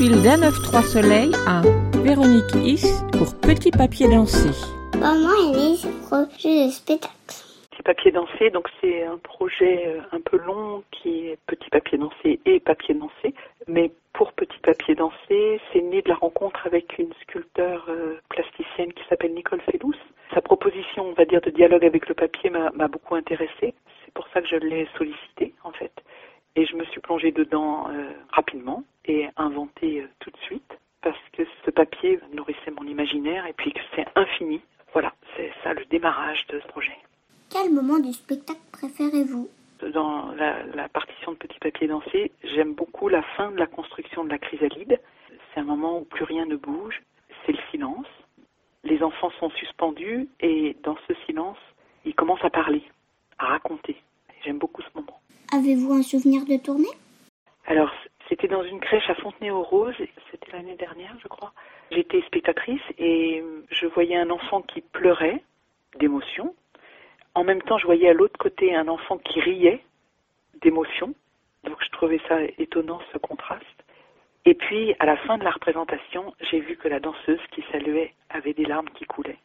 fil d'un œuf trois soleils à Véronique Is pour Petit Papier Dansé. Maman, elle est projet de spectacle. Petit Papier Dansé, donc c'est un projet euh, un peu long qui est Petit Papier Dansé et Papier Dansé. Mais pour Petit Papier Dansé, c'est né de la rencontre avec une sculpteur euh, plasticienne qui s'appelle Nicole Fellous. Sa proposition, on va dire, de dialogue avec le papier m'a beaucoup intéressée. C'est pour ça que je l'ai sollicité. Et je me suis plongée dedans euh, rapidement et inventé euh, tout de suite parce que ce papier nourrissait mon imaginaire et puis que c'est infini. Voilà, c'est ça le démarrage de ce projet. Quel moment du spectacle préférez-vous? Dans la, la partition de Petit Papier Dansé, j'aime beaucoup la fin de la construction de la chrysalide. C'est un moment où plus rien ne bouge, c'est le silence. Les enfants sont suspendus et dans ce silence, ils commencent à parler, à raconter. J'aime beaucoup ce moment. Avez-vous un souvenir de tournée? Alors, c'était dans une crèche à Fontenay-aux-Roses, c'était l'année dernière, je crois. J'étais spectatrice et je voyais un enfant qui pleurait d'émotion. En même temps, je voyais à l'autre côté un enfant qui riait d'émotion. Donc, je trouvais ça étonnant, ce contraste. Et puis, à la fin de la représentation, j'ai vu que la danseuse qui saluait avait des larmes qui coulaient.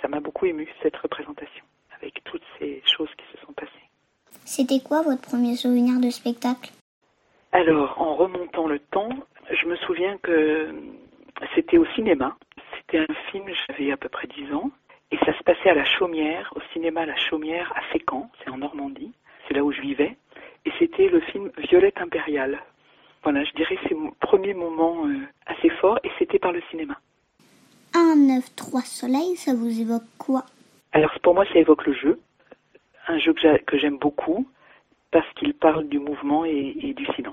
Ça m'a beaucoup ému, cette représentation, avec toutes ces choses qui se sont passées. C'était quoi votre premier souvenir de spectacle? Alors, en remontant le temps, je me souviens que c'était au cinéma. C'était un film, j'avais à peu près 10 ans, et ça se passait à la Chaumière, au cinéma La Chaumière à Fécamp, c'est en Normandie, c'est là où je vivais, et c'était le film Violette impériale. Voilà, je dirais que c'est mon premier moment euh, assez fort, et c'était par le cinéma. Un œuf, trois soleils, ça vous évoque quoi? Alors pour moi, ça évoque le jeu, un jeu que j'a- que j'aime beaucoup, parce qu'il parle du mouvement et- et du silence.